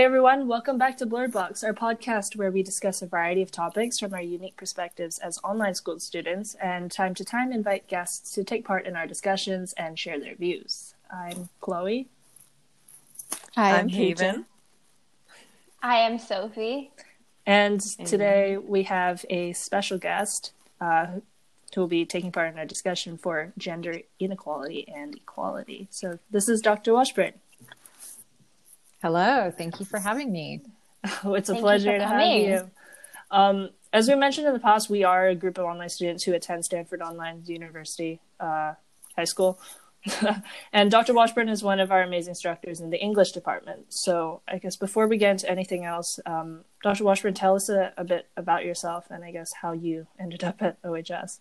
Hey everyone, welcome back to Blurred Box, our podcast where we discuss a variety of topics from our unique perspectives as online school students and time to time invite guests to take part in our discussions and share their views. I'm Chloe. Hi, I'm Haven. I am Sophie. And today we have a special guest uh, who will be taking part in our discussion for gender inequality and equality. So this is Dr. Washburn. Hello, thank you for having me. Oh, it's a Thank pleasure to have you. Um, as we mentioned in the past, we are a group of online students who attend Stanford Online University uh, High School. and Dr. Washburn is one of our amazing instructors in the English department. So, I guess before we get into anything else, um, Dr. Washburn, tell us a, a bit about yourself and I guess how you ended up at OHS.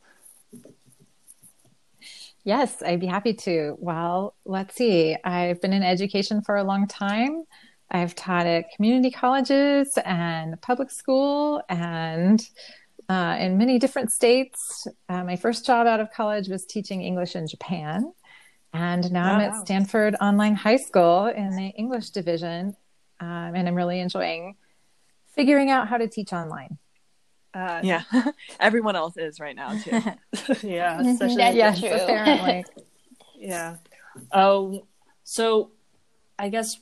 Yes, I'd be happy to. Well, let's see. I've been in education for a long time. I've taught at community colleges and public school and uh, in many different states. Uh, my first job out of college was teaching English in Japan. And now I'm at Stanford Online High School in the English division. Um, and I'm really enjoying figuring out how to teach online. Uh, Yeah, everyone else is right now too. yeah, especially That's Yes, true. apparently. Yeah. Oh, so I guess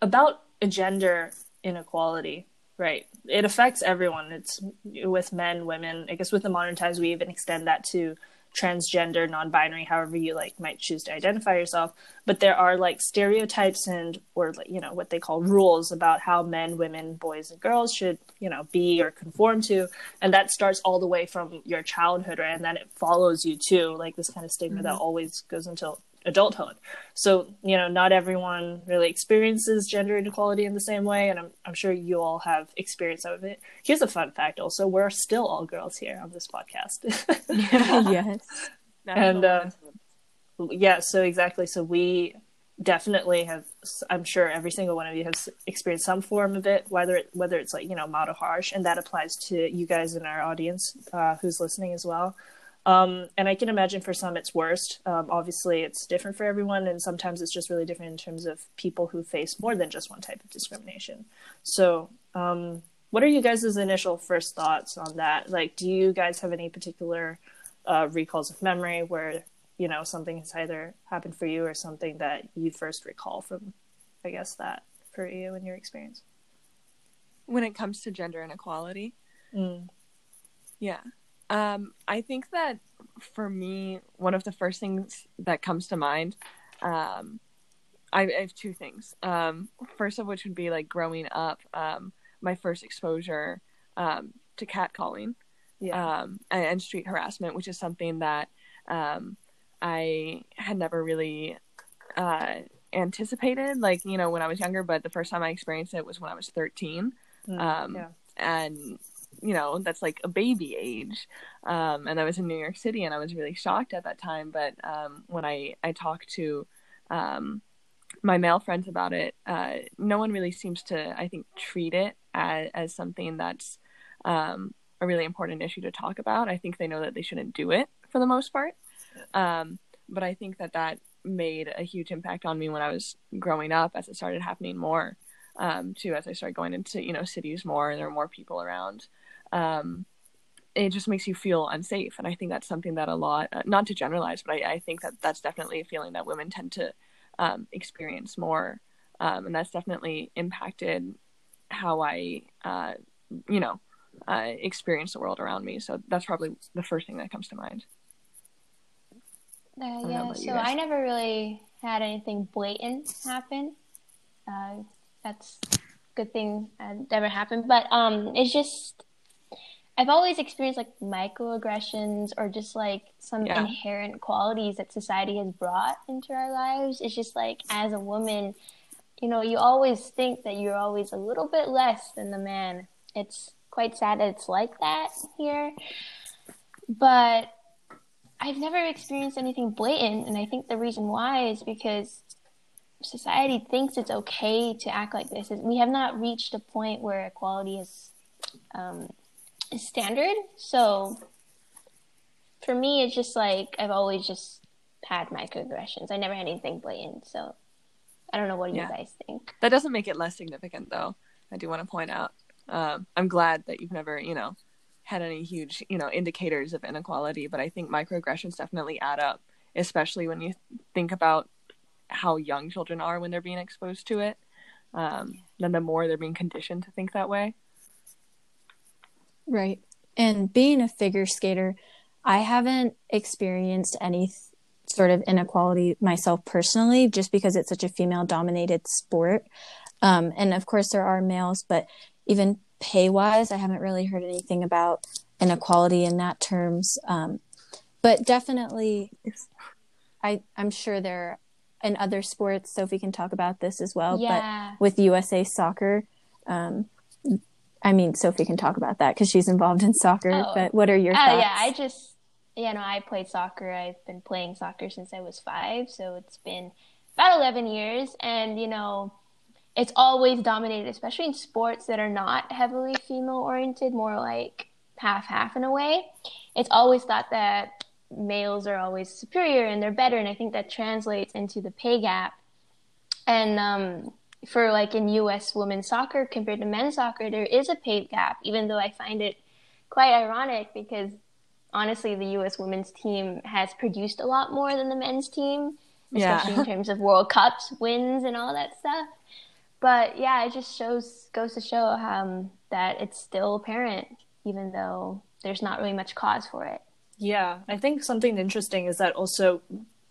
about gender inequality, right? It affects everyone. It's with men, women. I guess with the modern times, we even extend that to transgender, non-binary, however you like might choose to identify yourself. But there are like stereotypes and or you know what they call rules about how men, women, boys, and girls should you know be or conform to, and that starts all the way from your childhood, right? And then it follows you too, like this kind of stigma that mm-hmm. always goes until adulthood. So, you know, not everyone really experiences gender inequality in the same way, and I'm, I'm sure you all have experience of it. Here's a fun fact also we're still all girls here on this podcast. yes, And, uh, yeah, so exactly. So we definitely have, I'm sure every single one of you has experienced some form of it, whether it, whether it's like, you know, mild or harsh, and that applies to you guys in our audience uh, who's listening as well. Um, and I can imagine for some it's worst. Um, obviously, it's different for everyone, and sometimes it's just really different in terms of people who face more than just one type of discrimination. So, um, what are you guys' initial first thoughts on that? Like, do you guys have any particular uh, recalls of memory where you know something has either happened for you or something that you first recall from, I guess that for you in your experience? when it comes to gender inequality, Mm. yeah, um, I think that for me, one of the first things that comes to mind, um, I, I have two things. Um, first of which would be like growing up, um, my first exposure um, to catcalling. Yeah. um, and, and street harassment, which is something that um, I had never really uh, anticipated. Like you know, when I was younger, but the first time I experienced it was when I was thirteen, Mm. um, yeah. and you know that's like a baby age. Um, and I was in New York City, and I was really shocked at that time. But um, when I I talked to um, my male friends about it, uh, no one really seems to, I think, treat it as, as something that's um, a really important issue to talk about. I think they know that they shouldn't do it for the most part. Um, but I think that that made a huge impact on me when I was growing up as it started happening more, um, too, as I started going into, you know, cities more and there were more people around. Um, it just makes you feel unsafe. And I think that's something that a lot, uh, not to generalize, but I, I think that that's definitely a feeling that women tend to um, experience more. Um, and that's definitely impacted how I, uh, you know, uh, experience the world around me. So that's probably the first thing that comes to mind. Uh, yeah, so. I never really had anything blatant happen. Uh, that's a good thing that never happened. But um, it's just I've always experienced like microaggressions or just like some Yeah. inherent qualities that society has brought into our lives. It's just like as a woman, you know, you always think that you're always a little bit less than the man. It's quite sad that it's like that here. But I've never experienced anything blatant, and I think the reason why is because society thinks it's okay to act like this. We have not reached a point where equality is um, is standard. So for me, it's just like I've always just had microaggressions. I never had anything blatant, so I don't know what Yeah. you guys think. That doesn't make it less significant, though. I do want to point out. Um, I'm glad that you've never, you know, had any huge, you know, indicators of inequality, but I think microaggressions definitely add up, especially when you think about how young children are when they're being exposed to it. Um, then the more they're being conditioned to think that way. Right. And being a figure skater, I haven't experienced any th- sort of inequality myself personally, just because it's such a female dominated sport. Um, and of course, there are males, but even pay wise, I haven't really heard anything about inequality in that terms. Um, but definitely, I, I'm sure there in other sports, Sophie can talk about this as well. Yeah. But with USA soccer, um, I mean, Sophie can talk about that because she's involved in soccer. Oh. But what are your Oh thoughts? yeah, I just you know I played soccer. I've been playing soccer since I was five, so it's been about eleven years, and you know it's always dominated, especially in sports that are not heavily female oriented, more like half half in a way. It's always thought that males are always superior and they're better, and I think that translates into the pay gap. And um, for like in U.S. women's soccer compared to men's soccer, there is a pay gap, even though I find it quite ironic because honestly, the U.S. women's team has produced a lot more than the men's team, Yeah. especially in terms of World Cups wins and all that stuff. But yeah, it just shows goes to show um, that it's still apparent, even though there's not really much cause for it. Yeah, I think something interesting is that also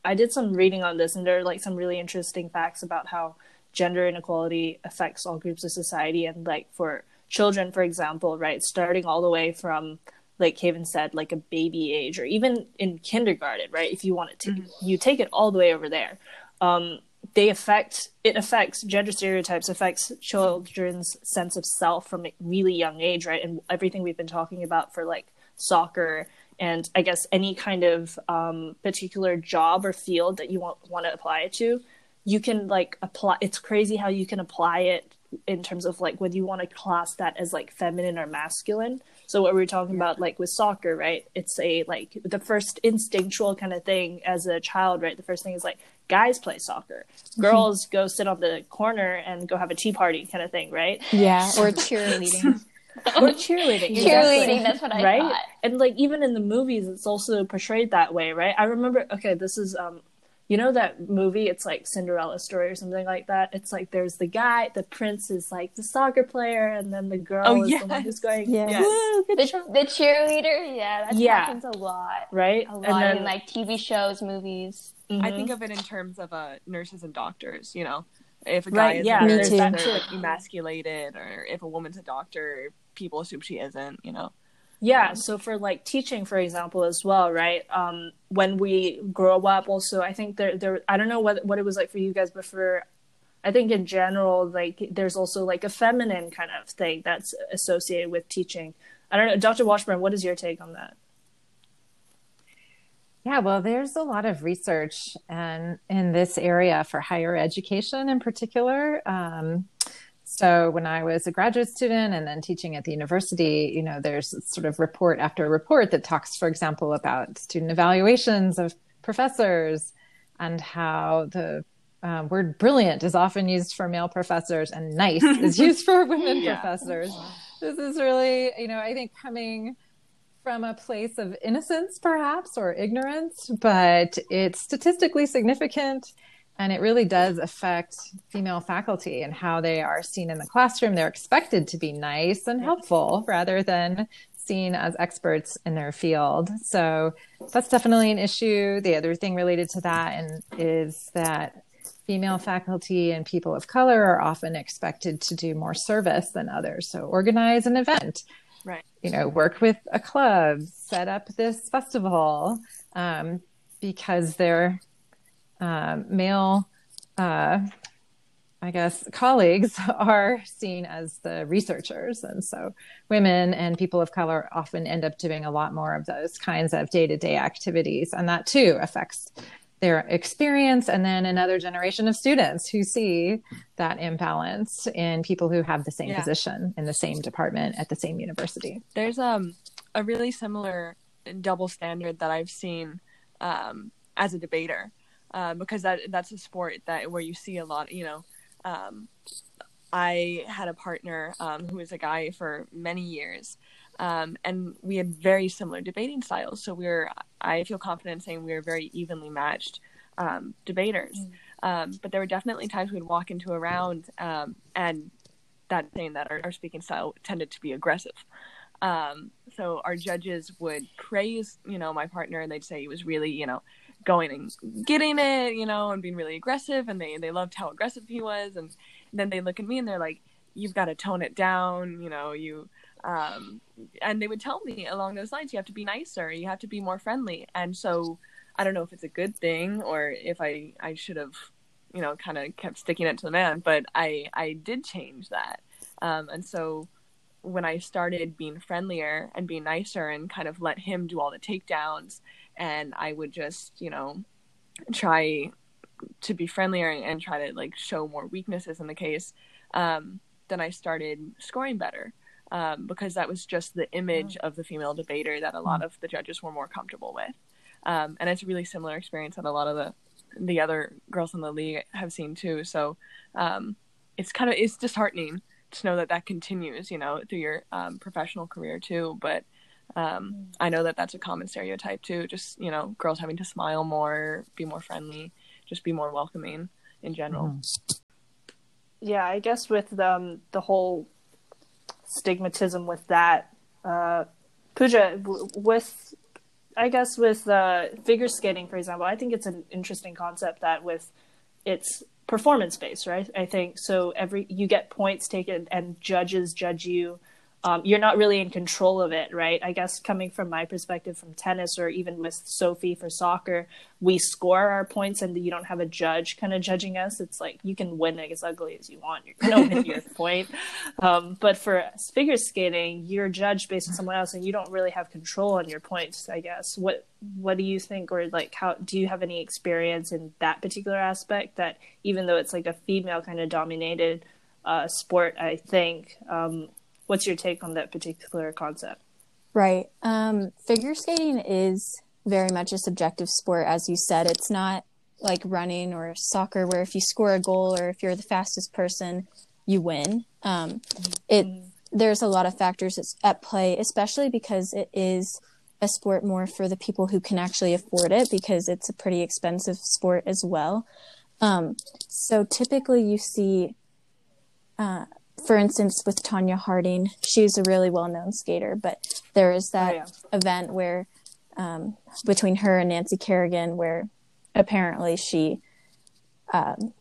I did some reading on this, and there are like some really interesting facts about how gender inequality affects all groups of society, and like for children, for example, right, starting all the way from like Kevin said, like a baby age, or even in kindergarten, right? If you want it to, you take it all the way over there. Um, they affect it affects gender stereotypes affects children's sense of self from a really young age right and everything we've been talking about for like soccer and i guess any kind of um, particular job or field that you want want to apply it to you can like apply it's crazy how you can apply it in terms of like whether you want to class that as like feminine or masculine. So what we were talking about like with soccer right? It's a like the first instinctual kind of thing as a child right? The first thing is like guys play soccer. Girls go sit on the corner and go have a tea party kind of thing right? Yeah, or cheerleading. or cheerleading Cheerleading, exactly. that's what I right? thought. and like even in the movies it's also portrayed that way right? I remember okay this is um you know that movie it's like cinderella story or something like that it's like there's the guy the prince is like the soccer player and then the girl Oh, is yes. the one who's going Yes. "Woo, good The, the cheerleader, yeah, that Yeah. happens a lot. right A lot and then in like TV shows, movies. I mhm. think of it in terms of uh, nurses and doctors, you know. If a guy Right, is yeah, a Me nurse, too. they're That's emasculated, or if a woman's a doctor, people assume she isn't, you know. Yeah, so for like teaching, for example, as well, right? Um, when we grow up, also, I think there, there, I don't know what what it was like for you guys, but for, I think in general, like there's also like a feminine kind of thing that's associated with teaching. I don't know, Dr. Washburn, what is your take on that? Yeah, well, there's a lot of research and in this area for higher education in particular. Um, so when I was a graduate student and then teaching at the university, you know, there's sort of report after report that talks, for example, about student evaluations of professors and how the uh, word brilliant is often used for male professors and nice is used for women Yeah. professors. This is really, you know, I think coming from a place of innocence, perhaps, or ignorance, but it's statistically significant. And it really does affect female faculty and how they are seen in the classroom. They're expected to be nice and helpful rather than seen as experts in their field. So that's definitely an issue. The other thing related to that and is that female faculty and people of color are often expected to do more service than others. So organize an event, Right. you know, work with a club, set up this festival, um, because they're um, male, uh, I guess, colleagues are seen as the researchers. And so women and people of color often end up doing a lot more of those kinds of day to day activities. And that too affects their experience. And then another generation of students who see that imbalance in people who have the same Yeah. position in the same department at the same university. There's um a really similar double standard that I've seen um, as a debater. Uh, because that that's a sport that where you see a lot. You know, um, I had a partner um, who was a guy for many years, um, and we had very similar debating styles. So we were, I feel confident saying we were very evenly matched um, debaters. Mm. Um, but there were definitely times we'd walk into a round um, and that saying that our, our, speaking style tended to be aggressive. Um, so our judges would praise, you know, my partner, and they'd say he was really, you know, going and getting it, you know, and being really aggressive, and they they loved how aggressive he was, and then they look at me and they're like, "You've got to tone it down," you know, you um, and they would tell me along those lines, you have to be nicer, you have to be more friendly. And so I don't know if it's a good thing or if I, I should have, you know, kind of kept sticking it to the man, but I, I did change that. Um, and so when I started being friendlier and being nicer and kind of let him do all the takedowns and I would just, you know, try to be friendlier and, and try to like show more weaknesses in the case, um, then I started scoring better um, because that was just the image of the female debater that a lot of the judges were more comfortable with. Um, and it's a really similar experience that a lot of the the other girls in the league have seen too. So um, it's kind of it's disheartening to know that that continues, you know, through your um, professional career too. But um, I know that that's a common stereotype too. Just you know, girls having to smile more, be more friendly, just be more welcoming in general. Mm. Yeah, I guess with the, um, the whole stigmatism with that. Uh, Pooja, w- with I guess with uh, figure skating, for example, I think it's an interesting concept that with it's performance based, right? I think so. Every you get points taken, and judges judge you um, you're not really in control of it, right? I guess coming from my perspective from tennis or even with Sophie for soccer, we score our points and you don't have a judge kind of judging us. It's like you can win as ugly as you want. You're going to win your point. Um, but for figure skating, you're judged based on someone else and you don't really have control on your points, I guess. What what do you think or like how do you have any experience in that particular aspect that even though it's like a female kind of dominated uh, sport, I think um, what's your take on that particular concept? Right. Um, figure skating is very much a subjective sport, as you said. It's not like running or soccer, where if you score a goal or if you're the fastest person, you win. Um, it there's a lot of factors at play, especially because it is a sport more for the people who can actually afford it, because it's a pretty expensive sport as well. Um, so typically, you see uh, for instance, with Tonya Harding, she's a really well known skater, but there is that oh, yeah. event where um, between her and Nancy Kerrigan, where apparently she, um,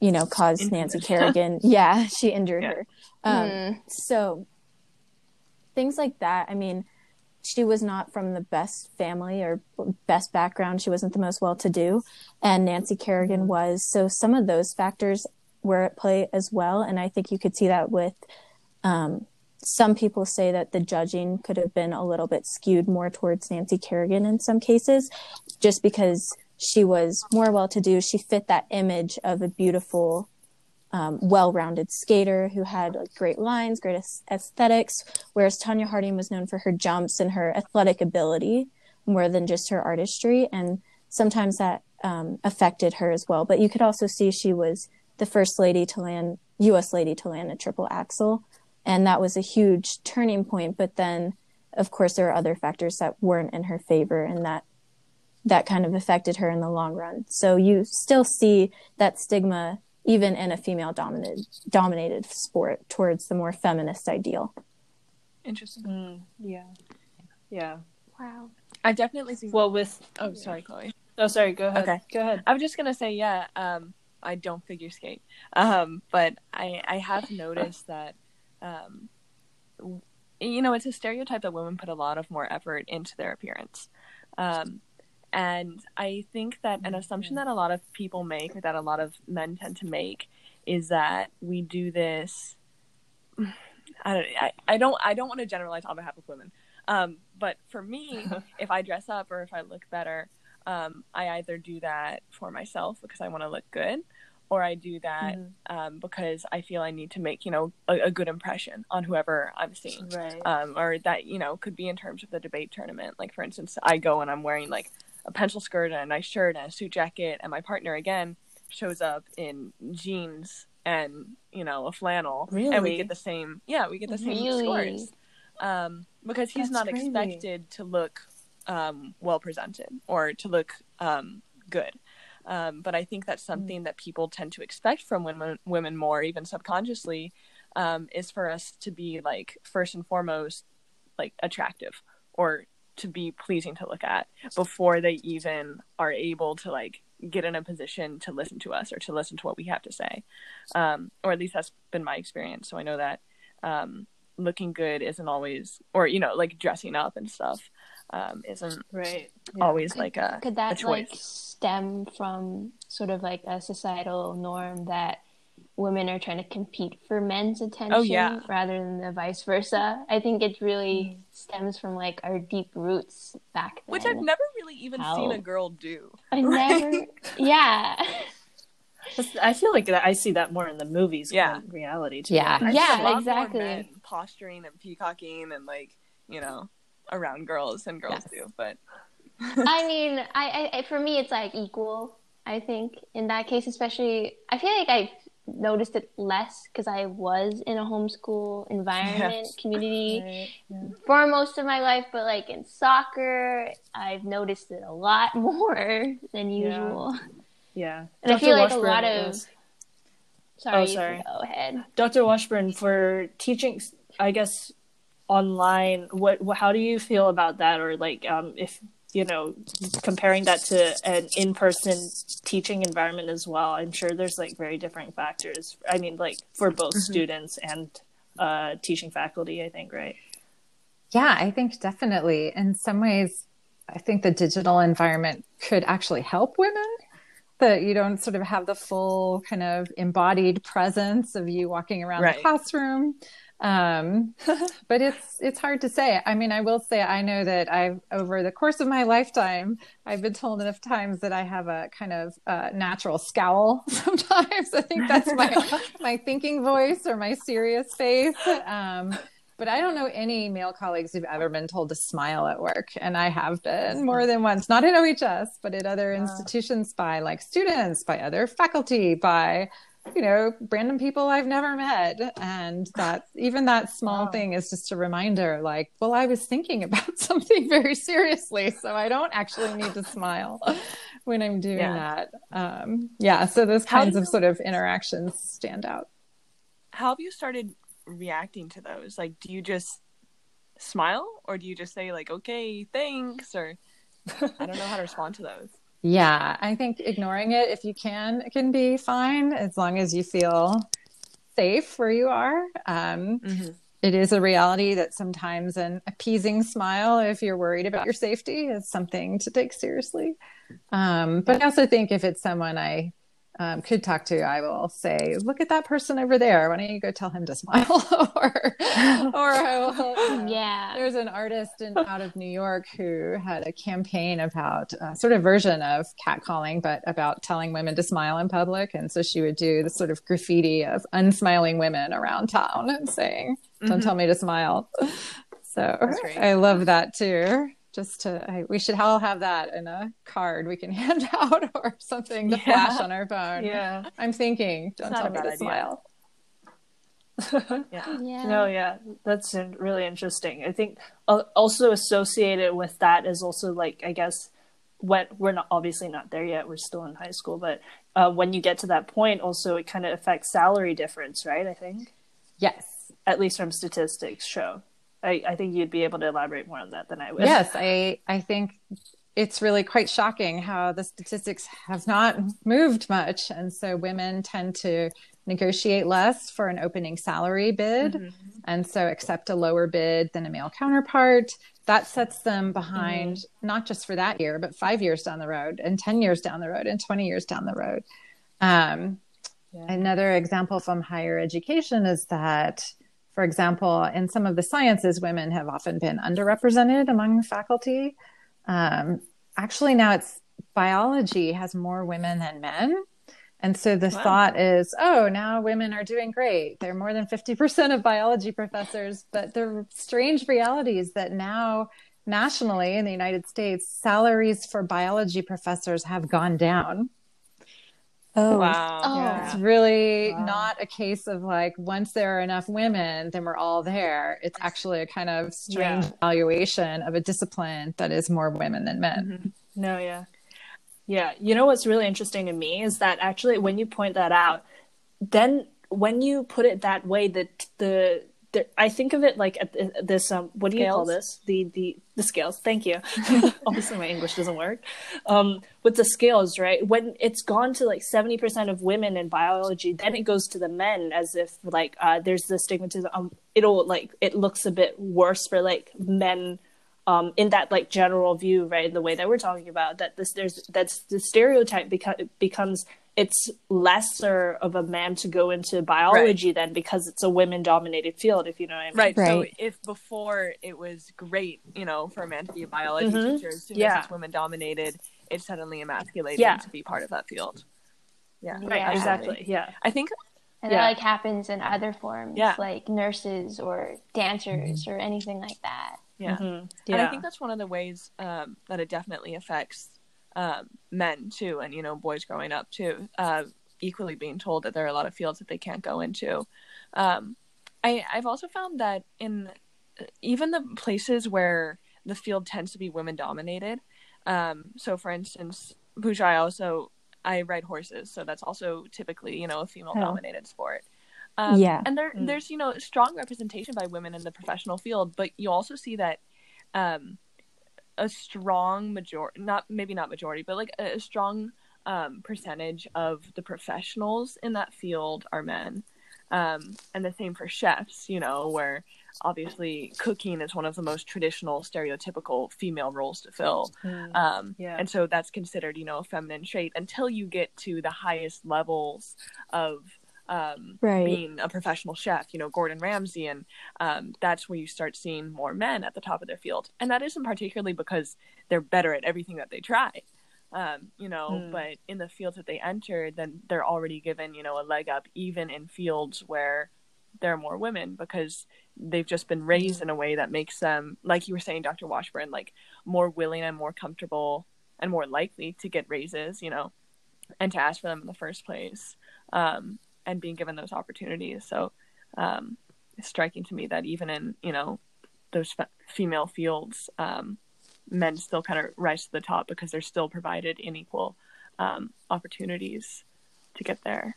you know, caused injured. Nancy Kerrigan, yeah, she injured yeah. her. Um, mm. So things like that. I mean, she was not from the best family or best background. She wasn't the most well to do, and Nancy Kerrigan mm. was. So some of those factors were at play as well. And I think you could see that with um, some people say that the judging could have been a little bit skewed more towards Nancy Kerrigan in some cases, just because she was more well to do. She fit that image of a beautiful, um, well rounded skater who had like, great lines, great aesthetics, whereas Tonya Harding was known for her jumps and her athletic ability more than just her artistry. And sometimes that um, affected her as well. But you could also see she was the first lady to land, U.S. lady to land a triple axel. And that was a huge turning point. But then, of course, there are other factors that weren't in her favor and that that kind of affected her in the long run. So you still see that stigma even in a female dominated dominated sport towards the more feminist ideal. Interesting. Mm, yeah. Yeah. Wow. I definitely see. Well, with oh, sorry, Chloe. Oh, sorry. Go ahead. Okay, go ahead. I was just gonna say, yeah. Um, I don't figure skate. Um, but I I have noticed that um, you know, it's a stereotype that women put a lot of more effort into their appearance. Um, and I think that an assumption that a lot of people make, or that a lot of men tend to make, is that we do this. I don't. I, I don't. I don't want to generalize on behalf of women. Um, but for me, if I dress up or if I look better, um, I either do that for myself because I want to look good, or I do that mm-hmm. um, because I feel I need to make you know a, a good impression on whoever I'm seeing, right. um, or that you know could be in terms of the debate tournament. Like for instance, I go and I'm wearing like a pencil skirt and a nice shirt and a suit jacket, and my partner again shows up in jeans and you know a flannel, and we get the same. Yeah, we get the same Really? scores um, because he's That's not crazy. expected to look um, well presented or to look um, good. Um, but I think that's something that people tend to expect from women, women more, even subconsciously, um, is for us to be like first and foremost like attractive or to be pleasing to look at before they even are able to like get in a position to listen to us or to listen to what we have to say. Um, or at least that's been my experience. So i know that um, looking good isn't always or you know like dressing up and stuff um, isn't Right. always like a Could a that like stem from sort of like a societal norm that women are trying to compete for men's attention Oh, yeah. rather than the vice versa? I think it really stems from like our deep roots back then. which i've never really even seen a girl do I never, yeah, I feel like I see that more in the movies Yeah. than reality. To Yeah. I honest. see Yeah, a lot more exactly. men posturing and peacocking and like you know around girls and girls Yes. do but I mean, I, I for me it's like equal. I think in that case, especially, I feel like I noticed it less because I was in a homeschool environment, community Right, yeah. for most of my life. But like in soccer, I've noticed it a lot more than usual. Yeah. And I feel like a lot of- is- Sorry, Oh, sorry. go ahead. Dr. Washburn for teaching, I guess, online. What, what? How do you feel about that? Or like, um, if you know, comparing that to an in-person teaching environment as well. I'm sure there's like very different factors. I mean, like for both students and uh, teaching faculty. I think, right? Yeah, I think definitely. In some ways, I think the digital environment could actually help women. That you don't sort of have the full kind of embodied presence of you walking around Right. the classroom. Um, but it's it's hard to say. I mean, I will say I know that I've over the course of my lifetime, I've been told enough times that I have a kind of uh, natural scowl. Sometimes I think that's my my thinking voice or my serious face. Um, but I don't know any male colleagues who've ever been told to smile at work. And I have been more than once, not at OHS, but at other institutions by like students, by other faculty, by, you know, random people I've never met. And that even that small Wow. thing is just a reminder like, well, I was thinking about something very seriously. So I don't actually need to smile when I'm doing Yeah. that. Um, yeah. So those kinds do of you- sort of interactions stand out. how have you started reacting to those like do you just smile or do you just say like okay thanks or i don't know how to respond to those Yeah, I think ignoring it if you can it can be fine as long as you feel safe where you are. Um, it is a reality that sometimes an appeasing smile, if you're worried about your safety, is something to take seriously. Um, but I also think if it's someone I um, could talk to, I will say, "Look at that person over there. Why don't you go tell him to smile?" or, or will, uh, Yeah. there's an artist in, out of New York who had a campaign about a sort of version of catcalling, but about telling women to smile in public. And so she would do the sort of graffiti of unsmiling women around town and saying, "Don't mm-hmm. tell me to smile." So I love that too. Just to, I, we should all have that in a card we can hand out or something to Yeah. flash on our phone. Yeah. I'm thinking, don't not tell me to idea. smile. yeah Yeah. No, yeah, that's in- really interesting. I think uh, also associated with that is also like I guess when we're not obviously not there yet. We're still in high school, but uh, when you get to that point, also it kind of affects salary difference, right? I think Yes. at least from statistics show. I, I think you'd be able to elaborate more on that than I would. yes i i think it's really quite shocking how the statistics have not moved much. And so women tend to negotiate less for an opening salary bid and so accept a lower bid than a male counterpart. That sets them behind not just for that year but five years down the road and 10 years down the road and 20 years down the road. Um, Yeah. Another example from higher education is that, for example, in some of the sciences, women have often been underrepresented among faculty. Um, actually, now it's biology has more women than men. And so the Wow. thought is, oh, now women are doing great. They're more than 50% of biology professors. But the strange reality is that now nationally in the United States, salaries for biology professors have gone down. Oh, Wow. Oh. It's really Wow. not a case of like once there are enough women, then we're all there. It's actually a kind of strange Yeah. evaluation of a discipline that is more women than men. Mm-hmm. No, yeah. Yeah. You know what's really interesting to me is that actually when you point that out, then when you put it that way, that the, the I think of it like at this um what do you call this? The the the scales. Thank you. Obviously my English doesn't work. Um with the scales, right? When it's gone to like 70% of women in biology, then it goes to the men as if like uh there's the stigmatism um it'll like it looks a bit worse for like men um, in that like general view, right? In the way that we're talking about that this there's that's the stereotype beca- becomes it's lesser of a man to go into biology then because it's a women dominated field, if you know what I mean. Right. So if before it was great, you know, for a man to be a biology Mhm. teacher, as soon Yeah. as it's women dominated, it's suddenly emasculated Yeah. to be part of that field. Yeah. Yeah. Right, absolutely. exactly. Yeah. I think And Yeah. that like happens in other forms, Yeah. like nurses or dancers or anything like that. yeah. Mhm. And I think that's one of the ways um, that it definitely affects um, men too, and you know, boys growing up too, uh, equally being told that there are a lot of fields that they can't go into. Um, I, I've also found that in even the places where the field tends to be women dominated. Um, so, for instance, Pooja, I also I ride horses, so that's also typically you know a female dominated sport. Um, Yeah. and there Mm. there's you know strong representation by women in the professional field, but you also see that um, a strong majority, not maybe not majority, but like a, a strong um, percentage of the professionals in that field are men. Um, and the same for chefs, you know, where obviously cooking is one of the most traditional, stereotypical female roles to fill. Mm. Um, Yeah. And so that's considered, you know, a feminine trait until you get to the highest levels of um, Right. being a professional chef, you know, Gordon Ramsay. And um, that's where you start seeing more men at the top of their field. And that isn't particularly because they're better at everything that they try. Um, you know, Hmm. but in the fields that they enter, then they're already given, you know, a leg up, even in fields where there are more women because they've just been raised in a way that makes them, like you were saying, Dr. Washburn, like more willing and more comfortable and more likely to get raises, you know, and to ask for them in the first place, um, and being given those opportunities. So um, it's striking to me that even in, you know, those fe- female fields, um, men still kind of rise to the top because they're still provided unequal um, opportunities to get there.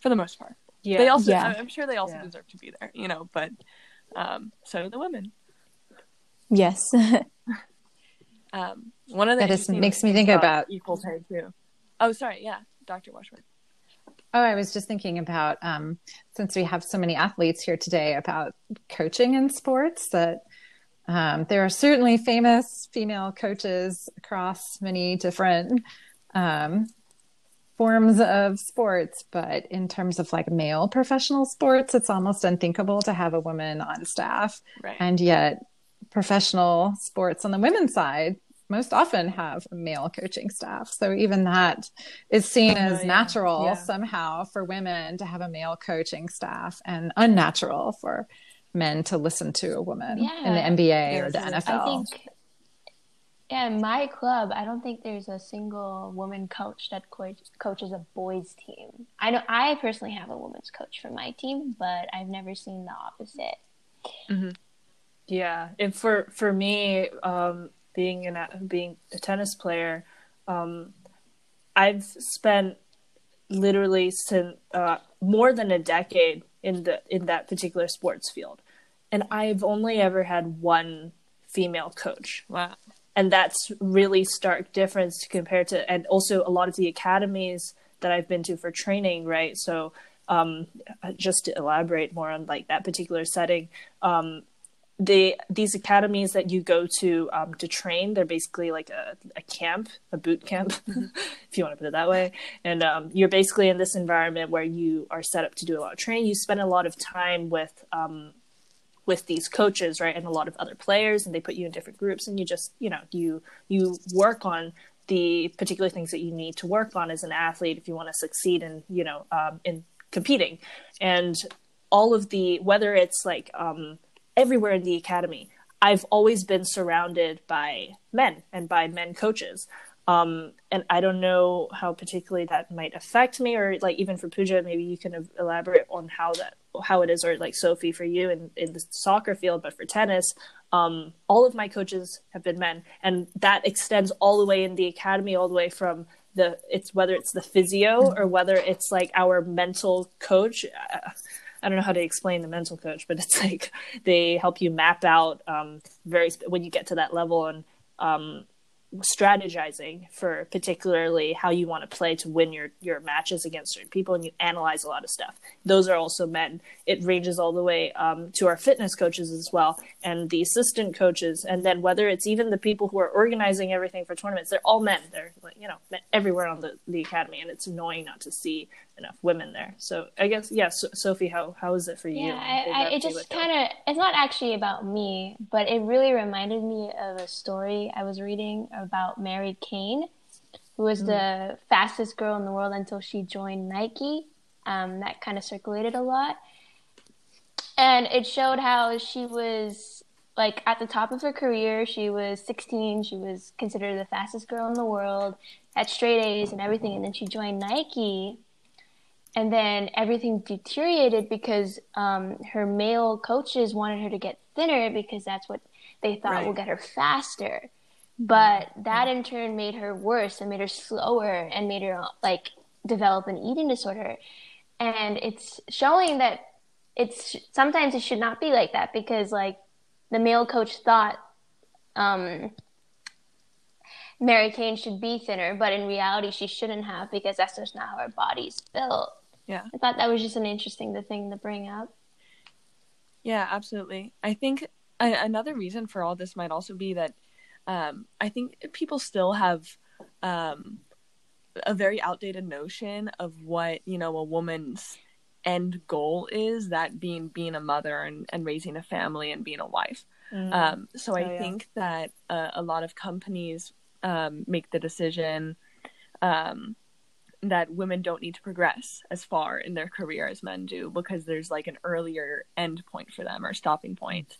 For the most part. Yeah. They also, Yeah. I'm- I'm sure they also Yeah. deserve to be there, you know, but um, so do the women. Yes. Um, one of the That just makes me things think about- equal pay too. Oh, sorry, yeah, Dr. Washburn. Oh, I was just thinking about um, since we have so many athletes here today about coaching in sports that um, there are certainly famous female coaches across many different um, forms of sports, but in terms of like male professional sports, it's almost unthinkable to have a woman on staff. Right. And yet, professional sports on the women's side most often have male coaching staff. So even that is seen Oh, as yeah. natural Yeah. somehow for women to have a male coaching staff and unnatural for men to listen to a woman in the NBA or the Yes. NFL. I think, yeah, in my club, I don't think there's a single woman coach that co- coaches a boys team. I know I personally have a women's coach for my team, but I've never seen the opposite. Yeah, and for for me, um, being an a- being a tennis player, um, I've spent literally since uh, more than a decade in the in that particular sports field, and I've only ever had one female coach, Wow. and that's really stark difference compared to and also a lot of the academies that I've been to for training, right? So um, just to elaborate more on like that particular setting, um, the these academies that you go to um, to train, they're basically like a, a camp, a boot camp, if you want to put it that way. And um, you're basically in this environment where you are set up to do a lot of training. You spend a lot of time with um, with these coaches, right, and a lot of other players, and they put you in different groups, and you just you know you you work on the particular things that you need to work on as an athlete if you want to succeed in you know um, in competing, and all of the whether it's like um, everywhere in the academy. I've always been surrounded by men and by men coaches. Um, and I don't know how particularly that might affect me, or like even for Pooja, maybe you can elaborate on how that how it is, or like Sophie for you in, in the soccer field, but for tennis, um, all of my coaches have been men, and that extends all the way in the academy, all the way from the it's whether it's the physio or whether it's like our mental coach. I don't know how to explain the mental coach, but it's like they help you map out um, very when you get to that level and um, strategizing for particularly how you want to play to win your your matches against certain people and you analyze a lot of stuff. Those are also men. It ranges all the way um, to our fitness coaches as well and the assistant coaches and then whether it's even the people who are organizing everything for tournaments they're all men. They're like you know everywhere on the, the academy and it's annoying not to see enough women there. So i guess yeah so, sophie how how is it for you? Yeah I, I, it just kind of it's not actually about me but it really reminded me of a story i was reading about mary Cain, who was mm. the fastest girl in the world until she joined nike um, that kind of circulated a lot and it showed how she was like at the top of her career. She was 16. She was considered the fastest girl in the world, had straight A's and everything. And then she joined Nike, and then everything deteriorated because um, her male coaches wanted her to get thinner because that's what they thought right. will get her faster. But that in turn made her worse and made her slower and made her like develop an eating disorder. And it's showing that it's sometimes it should not be like that because like the male coach thought um, Mary Cain should be thinner, but in reality she shouldn't have because that's just not how her body's built. Yeah, I thought that was just an interesting thing to bring up. Yeah, absolutely. I think a- another reason for all this might also be that um, I think people still have um, a very outdated notion of what you know a woman's end goal is that being being a mother and, and raising a family and being a wife mm. um, so i oh, yeah. think that uh, a lot of companies um, make the decision um, that women don't need to progress as far in their career as men do because there's like an earlier end point for them or stopping point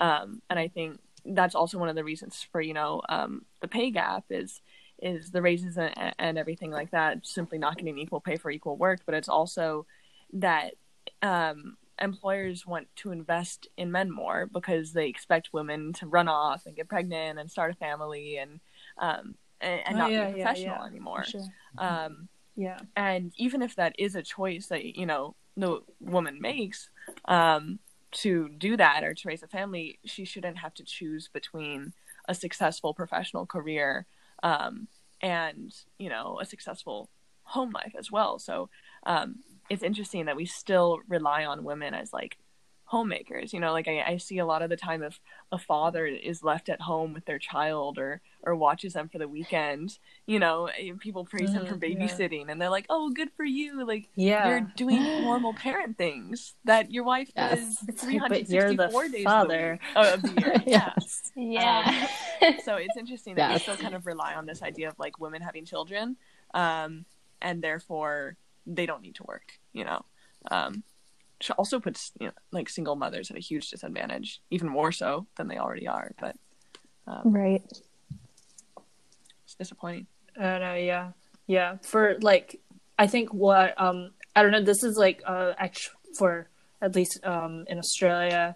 um, and i think that's also one of the reasons for you know um, the pay gap is is the raises and, and everything like that simply not getting equal pay for equal work but it's also that um, employers want to invest in men more because they expect women to run off and get pregnant and start a family and um, and, and oh, not yeah, be professional yeah, yeah. anymore. Sure. Um, yeah, and even if that is a choice that you know the woman makes um, to do that or to raise a family, she shouldn't have to choose between a successful professional career um, and you know a successful home life as well. So um, it's interesting that we still rely on women as like homemakers you know like I, I, see a lot of the time if a father is left at home with their child or or watches them for the weekend you know eh, people praise mm-hmm, him for babysitting yeah. and they're like oh good for you like yeah you're doing normal parent things that your wife yes. does 364 days father. Oh, of the year yes yeah um, so it's interesting that yes. we still kind of rely on this idea of like women having children um, and therefore they don't need to work you know um which also puts you know, like single mothers at a huge disadvantage even more so than they already are but um, right it's disappointing i know yeah yeah for like i think what um i don't know this is like uh actually for at least um in australia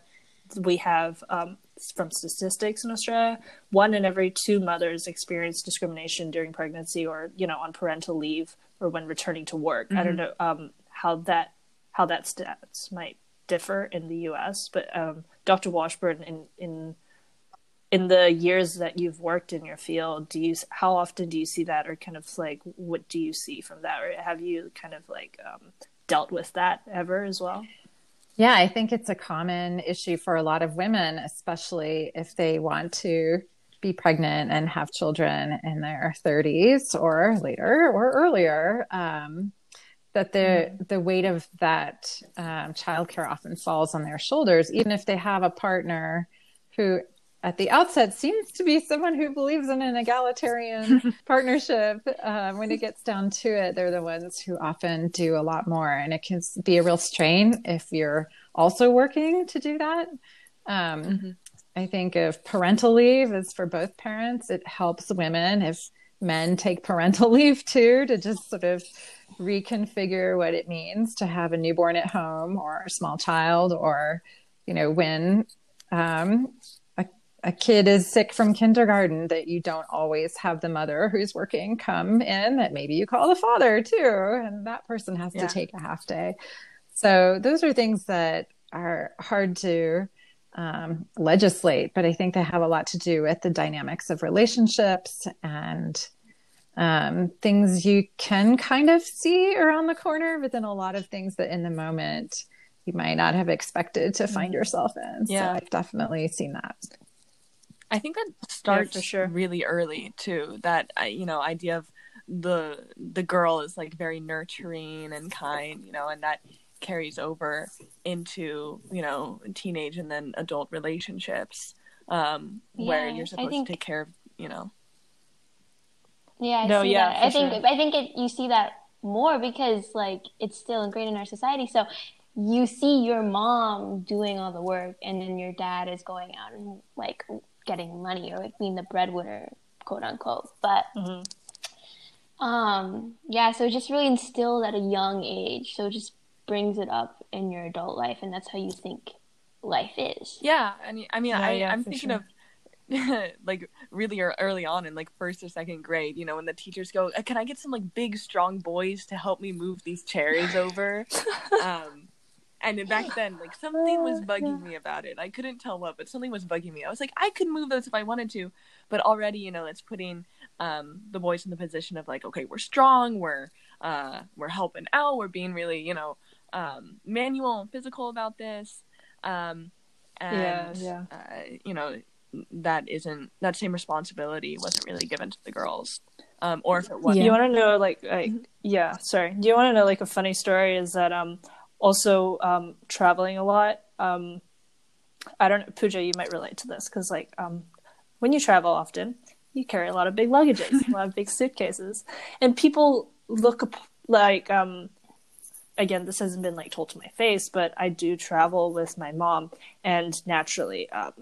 we have um from statistics in Australia, one in every two mothers experience discrimination during pregnancy or, you know, on parental leave or when returning to work. Mm-hmm. I don't mm-hmm. know um, how that how that stats might differ in the U.S., but um, Dr. Washburn, in in in the years that you've worked in your field, do you how often do you see that, or kind of like what do you see from that, or have you kind of like um, dealt with that ever as well? Yeah, I think it's a common issue for a lot of women, especially if they want to be pregnant and have children in their 30s or later or earlier. Um, that the mm. the weight of that um, childcare often falls on their shoulders, even if they have a partner who, at the outset, seems to be someone who believes in an egalitarian partnership. Uh, when it gets down to it, they're the ones who often do a lot more, and it can be a real strain if you're also working to do that. Um, mm-hmm. I think if parental leave is for both parents, it helps women if men take parental leave too to just sort of reconfigure what it means to have a newborn at home or a small child or you know when um, a, a kid is sick from kindergarten that you don't always have the mother who's working come in that maybe you call the father too and that person has Yeah. to take a half day so those are things that are hard to um, legislate but i think they have a lot to do with the dynamics of relationships and um, things you can kind of see around the corner, but then a lot of things that in the moment you might not have expected to find yourself in. Yeah. So I've definitely seen that. I think that starts for sure. really early too. That you know idea of the the girl is like very nurturing and kind, you know, and that carries over into you know teenage and then adult relationships, um, where you're supposed think- to take care of you know. Yeah, I No, see yeah, that. I think sure. I think it, you see that more because like it's still ingrained in our society. So you see your mom doing all the work, and then your dad is going out and like getting money or like being the breadwinner, quote unquote. But Mhm. um, yeah, so it's just really instilled at a young age. So it just brings it up in your adult life, and that's how you think life is. Yeah, I mean, I mean, Yeah, I, yeah, I'm for thinking sure. of like really ear- early on in like first or second grade, you know, when the teachers go, "Uh, "Can I get some like big, strong boys to help me move these chairs over?" um, and back then, like something was bugging me about it. I couldn't tell what, but something was bugging me. I was like, I could move those if I wanted to, but already, you know, it's putting um, the boys in the position of like, okay, we're strong, we're uh, we're helping out, we're being really, you know, um, manual and physical about this. Um, and Yeah, Uh, you know that isn't that same responsibility wasn't really given to the girls um or if it was You want to know, like, like, yeah. Sorry. Do you want to know, like, a funny story? Is that um, also um, traveling a lot. Um, I don't know, Pooja. You might relate to this because, like, um, when you travel often, you carry a lot of big luggages, a lot of big suitcases, and people look like, um, again, this hasn't been like told to my face, but I do travel with my mom, and naturally, um,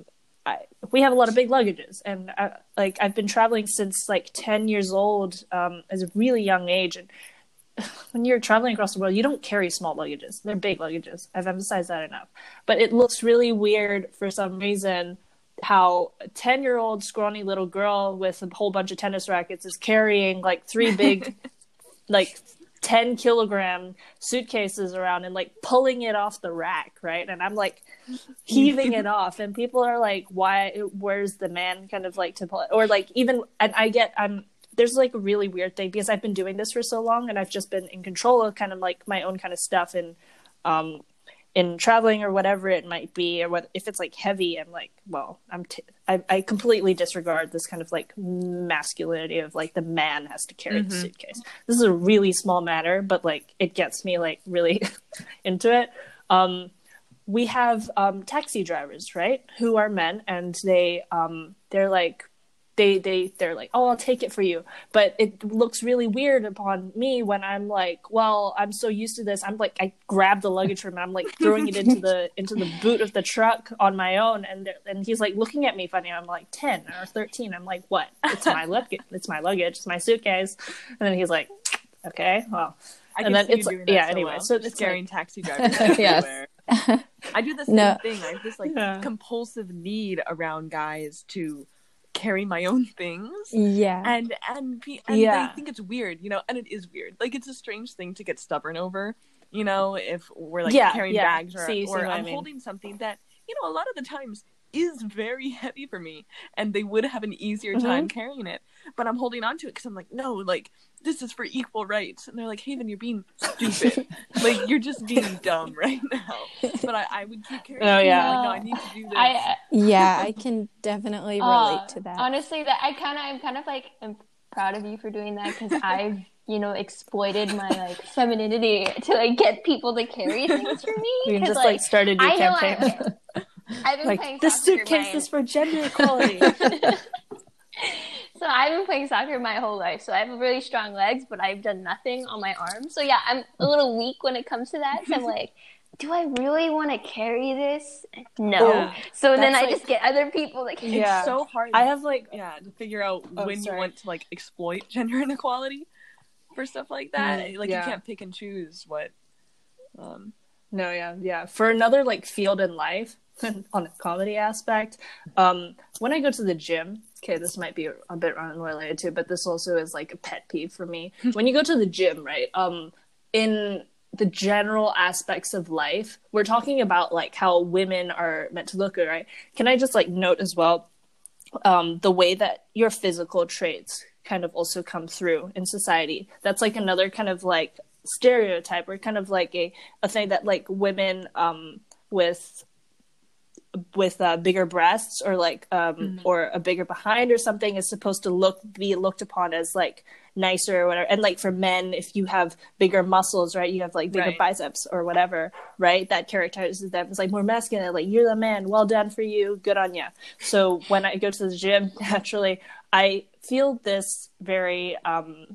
I, we have a lot of big luggages, and I, like I've been traveling since like ten years old, um, as a really young age, and when you're traveling across the world, you don't carry small luggages; they're big luggages. I've emphasized that enough, but it looks really weird for some reason. How a ten-year-old scrawny little girl with a whole bunch of tennis rackets is carrying like three big, like 10 kilogram suitcases around and like pulling it off the rack right? And i'm like heaving it off. And people are like why where's the man kind of like to pull it? Or like even and i get i'm there's like a really weird thing because i've been doing this for so long and i've just been in control of kind of like my own kind of stuff and um in traveling or whatever it might be or what if it's like heavy i'm like well i'm t- I, I completely disregard this kind of like masculinity of like the man has to carry the suitcase. This is a really small matter but like it gets me like really into it. Um we have um taxi drivers right who are men and they um they're like they they they're like oh i'll take it for you but it looks really weird upon me when i'm like well i'm so used to this i'm like i grab the luggage from him i'm like throwing it into the into the boot of the truck on my own and and he's like looking at me funny i'm like 10 or 13 i'm like what it's my luggage it's my luggage it's my suitcase and then he's like okay well I and then it's- yeah, so anyway, well. so it's scaring like- taxi drivers Yes. everywhere. I do the same No. thing. I have this like Yeah. compulsive need around guys to carry my own things. Yeah. And and, pe- and Yeah. they think it's weird, you know, and it is weird. Like it's a strange thing to get stubborn over, you know, if we're like Yeah, carrying yeah. bags or, See- see or I I'm mean. holding something that, you know, a lot of the times is very heavy for me and they would have an easier Mm-hmm. time carrying it. But I'm holding on to it because I'm like, no, like this is for equal rights. And they're like, Haven, you're being stupid. like you're just being dumb right now. But I, I would keep carrying Oh, yeah. I'm like, no, I need to do this. I yeah, I can definitely relate Uh, to that. Honestly, that I kind of, I'm kind of like, I'm proud of you for doing that because I've, you know, exploited my like femininity to like get people to carry things for me. you 'cause, just like started your I know campaign I, I've been playing like this soccer suitcase is for gender equality So I've been playing soccer my whole life. So I have really strong legs, but I've done nothing on my arms. So yeah, I'm a little weak when it comes to that. So I'm like, do I really want to carry this? No. Yeah. So then I like- just get other people that can. Yeah. It's so hard. I have like yeah to figure out Oh, when sorry. you want to like exploit gender inequality for stuff like that. Mm, like yeah. you can't pick and choose what. Um, No, yeah, yeah. For another like field in life, on a comedy aspect, um, when I go to the gym, okay, this might be a bit unrelated to, but this also is like a pet peeve for me. when you go to the gym, right? Um, in the general aspects of life, we're talking about like how women are meant to look, right? Can I just like note as well, um, the way that your physical traits kind of also come through in society. That's like another kind of like stereotype or kind of like a, a thing that like women um with with uh, bigger breasts or like um or a bigger behind or something is supposed to look be looked upon as like nicer or whatever. And like for men if you have bigger muscles right you have like bigger Right. biceps or whatever right that characterizes them. As like more masculine like you're the man well done for you good on you so when i go to the gym naturally i feel this very um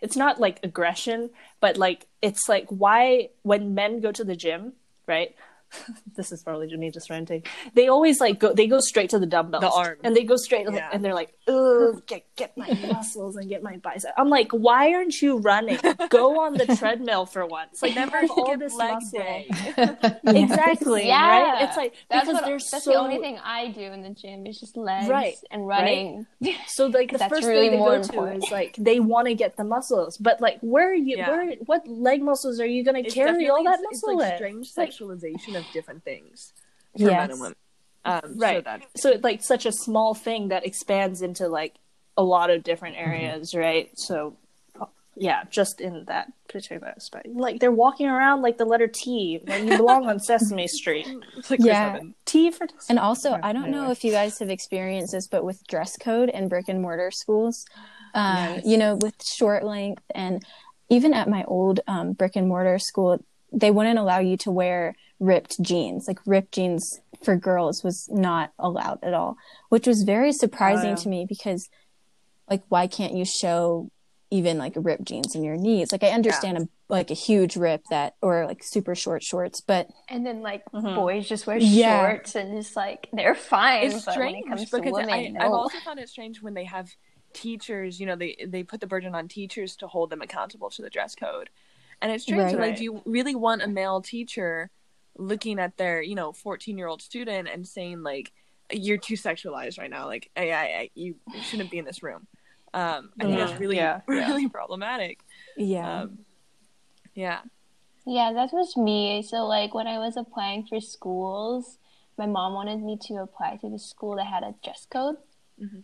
it's not like aggression but like it's like why when men go to the gym right this is probably me just ranting they always like go they go straight to the dumbbells The arms. and they go straight Yeah. and they're like oh get, get my muscles and get my bicep i'm like why aren't you running go on the treadmill for once like never have all skip this leg muscle day. exactly Yeah. right it's like That's, because what, they're that's so the only thing I do in the gym is just legs Right, and running. So like the first really thing they more go to is like they want to get the muscles, but like where are you? Yeah. Where what leg muscles are you going to carry all that muscle it's like strange It's like- sexualization of different things for men and women. Um, So right. that So it's like such a small thing that expands into like a lot of different Mm-hmm. areas, right? So yeah, just in that particular aspect, like they're walking around like the letter T. Like you belong on Sesame Street. like Yeah. T for And also, Yeah, I don't know if you guys have experienced this, but with dress code in brick and mortar schools, um, Yes. you know, with short length, and even at my old um, brick and mortar school, they wouldn't allow you to wear ripped jeans. Like ripped jeans for girls was not allowed at all, which was very surprising yeah. to me because, like, why can't you show even like ripped jeans in your knees? Like, I understand a like a huge rip that, or like super short shorts, but And then like Mhm. boys just wear Yeah. shorts and just like they're fine. It's but strange when it comes to because women, I, no. I've also found it strange when they have teachers. You know, they they put the burden on teachers to hold them accountable to the dress code, and it's strange. Right. Like, do you really want a male teacher looking at their you know fourteen year old student and saying like, "You're too sexualized right now. Like, I, I, I you shouldn't be in this room." Um, I think Yeah. that's really Yeah. Yeah. really problematic. yeah. Um, yeah. Yeah, that was me. So like when I was applying for schools, my mom wanted me to apply to the school that had a dress code. Mhm.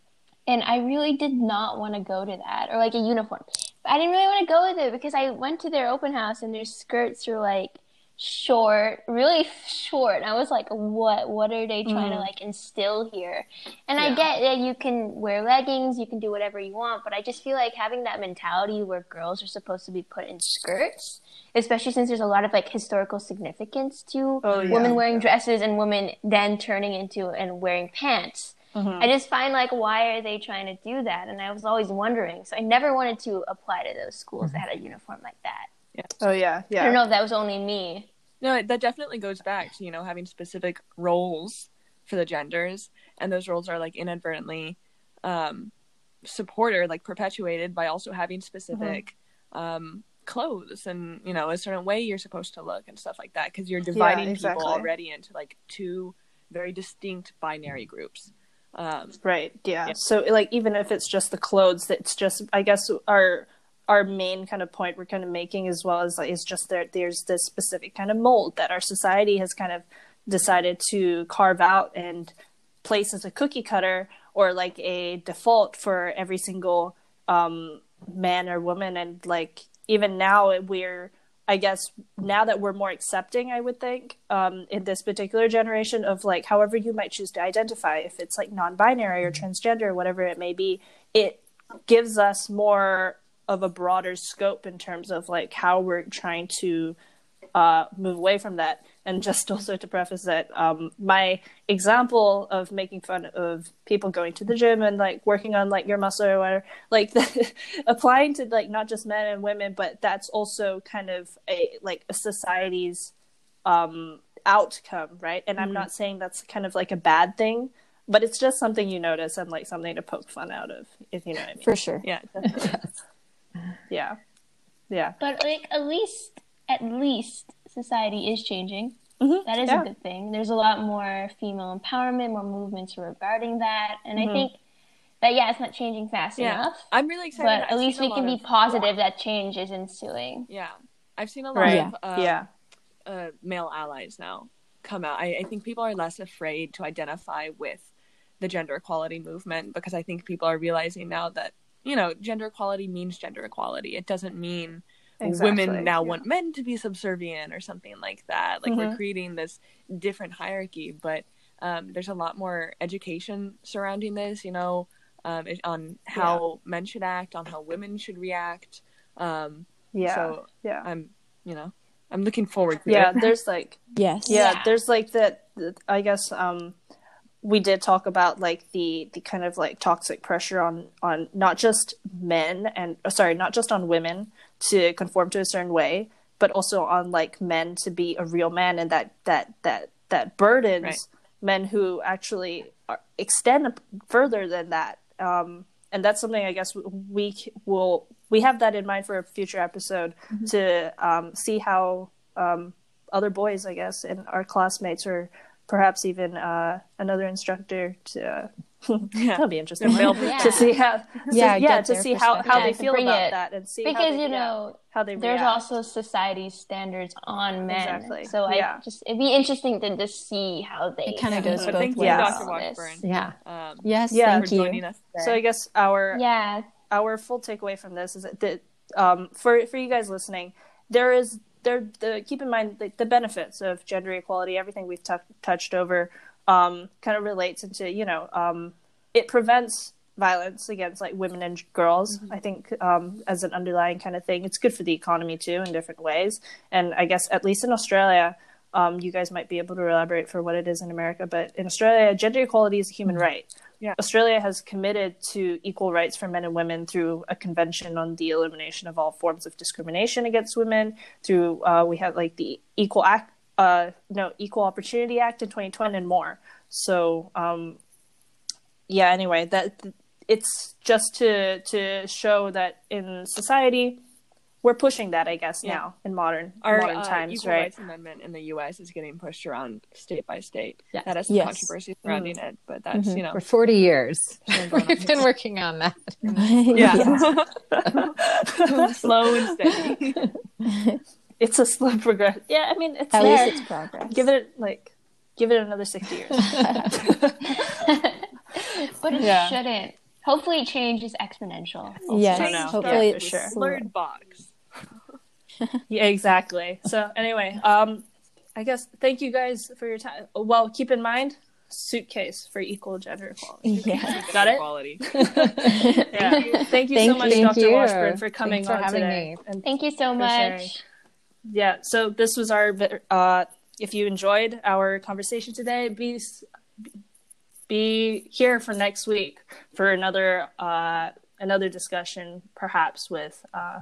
And I really did not want to go to that or like a uniform. But I didn't really want to go with it because I went to their open house and their skirts were like short, really short. I was like, what what are they trying to Mhm. like instill here? And I get that you can wear leggings, you can do whatever you want, but I just feel like having that mentality where girls are supposed to be put in skirts, especially since there's a lot of like historical significance to Oh, yeah. women wearing dresses and women then turning into and wearing pants. Mhm. I just find like why are they trying to do that? And I was always wondering. So I never wanted to apply to those schools that had a uniform like that. Oh yeah, yeah. I don't know if that was only me. No, that definitely goes back to you know having specific roles for the genders, and those roles are like inadvertently um, supported, like perpetuated by also having specific um, clothes and you know a certain way you're supposed to look and stuff like that because you're dividing exactly. people already into like two very distinct binary groups. Um, Right. Yeah. Yeah. So like even if it's just the clothes, it's just I guess our our main kind of point we're kind of making as well as is just that there's this specific kind of mold that our society has kind of decided to carve out and place as a cookie cutter or like a default for every single um, man or woman. And like even now we're I guess now that we're more accepting, I would think, um, in this particular generation of like however you might choose to identify, if it's like non-binary or transgender, or whatever it may be, it gives us more of a broader scope in terms of like how we're trying to uh, move away from that. And just also to preface that, um, my example of making fun of people going to the gym and like working on like your muscle or whatever, like the, applying to like not just men and women, but that's also kind of a like a society's um, outcome, right? And I'm Mhm. not saying that's kind of like a bad thing, but it's just something you notice and like something to poke fun out of, if you know what I mean. For sure. Yeah. Yeah, yeah, But like at least at least society is changing. Mhm. That is Yeah. a good thing. There's a lot more female empowerment, more movements regarding that, and I think that yeah, it's not changing fast yeah. enough. I'm really excited. But at least we can be positive that change is ensuing. Yeah, I've seen a lot right. of um, yeah, uh, male allies now come out. I, I think people are less afraid to identify with the gender equality movement because I think people are realizing now that you know gender equality means gender equality. It doesn't mean Exactly, women now yeah. want men to be subservient or something like that. Like we're Mhm. creating this different hierarchy, but um, there's a lot more education surrounding this. You know, um, on how men should act, on how women should react. Um, yeah, So yeah. I'm, you know, I'm looking forward to Yeah, it. there's like Yes. yeah, Yeah. there's like that i guess um we did talk about like the the kind of like toxic pressure on on not just men and oh, sorry not just on women to conform to a certain way but also on like men to be a real man and that that that that burdens Right. men who actually are, extend further than that um and that's something i guess we will we have that in mind for a future episode to um see how um other boys, I guess, and our classmates, or perhaps even uh, another instructor to. Uh, Yeah. That'll be interesting Yeah. to see how, Yeah, yeah, to see how, how perspective. they feel about it- that and see Because they, you yeah, know, how they there's react. also society standards on men. Exactly. So I just it'd be interesting to just see how they It kinda goes But both thank you, ways. Yeah. Dr. all. Washburn, Yeah. um, Yes. Yeah, thank for you. joining us today. so I guess our Yeah, our full takeaway from this is that, that um, for for you guys listening, there is there the keep in mind the, the benefits of gender equality. Everything we've tou touched over um, kind of relates into you know um, it prevents violence against like women and girls. I think um, as an underlying kind of thing, it's good for the economy too in different ways. And I guess at least in Australia. Um, you guys might be able to elaborate for what it is in America, but in Australia, gender equality is a human right. Australia has committed to equal rights for men and women through a convention on the elimination of all forms of discrimination against women. Through uh, we have like the Equal Act, uh, no Equal Opportunity Act in 2020 and more. So um, yeah, anyway, that it's just to to show that in society we're pushing that, I guess, Yeah. now in modern Our modern uh, times, Equal right? Rights Amendment in the U.S. is getting pushed around state by state. Yes. That has some Yes. controversy surrounding it, but that's you know, For 40 years. been going on. We've been working on that. yeah, slow and steady. It's a slow progress. Yeah, I mean, it's At there. least it's progress. give it like give it another 60 years. but it Yeah. shouldn't. Hopefully, change is exponential. Yes. I. Hopefully Yeah, for it's sure. slow. Blurred box. yeah, exactly. So anyway, um, I guess thank you guys for your time. Well, keep in mind suitcase for equal gender equality. Yeah. Got it? Equality. Yeah. Thank you so much, you. Dr. You. Washburn, for coming Thanks for on having today. me. And Thank you so For sharing. much. yeah, so this was our. Uh, if you enjoyed our conversation today, be be here for next week for another uh, another discussion, perhaps with uh,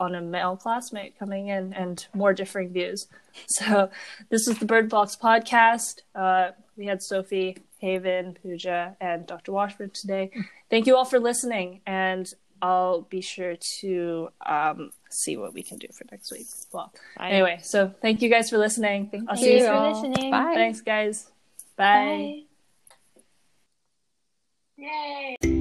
on a male classmate coming in and more differing views. So this is the Bird Box podcast. Uh, we had Sophie, Haven, Pooja, and Dr. Washburn today. Thank you all for listening, and I'll be sure to um, see what we can do for next week. Well, anyway, so thank you guys for listening. I'll Thank see you you for soon. listening. Bye. Thanks, guys. Bye. Bye. Yay.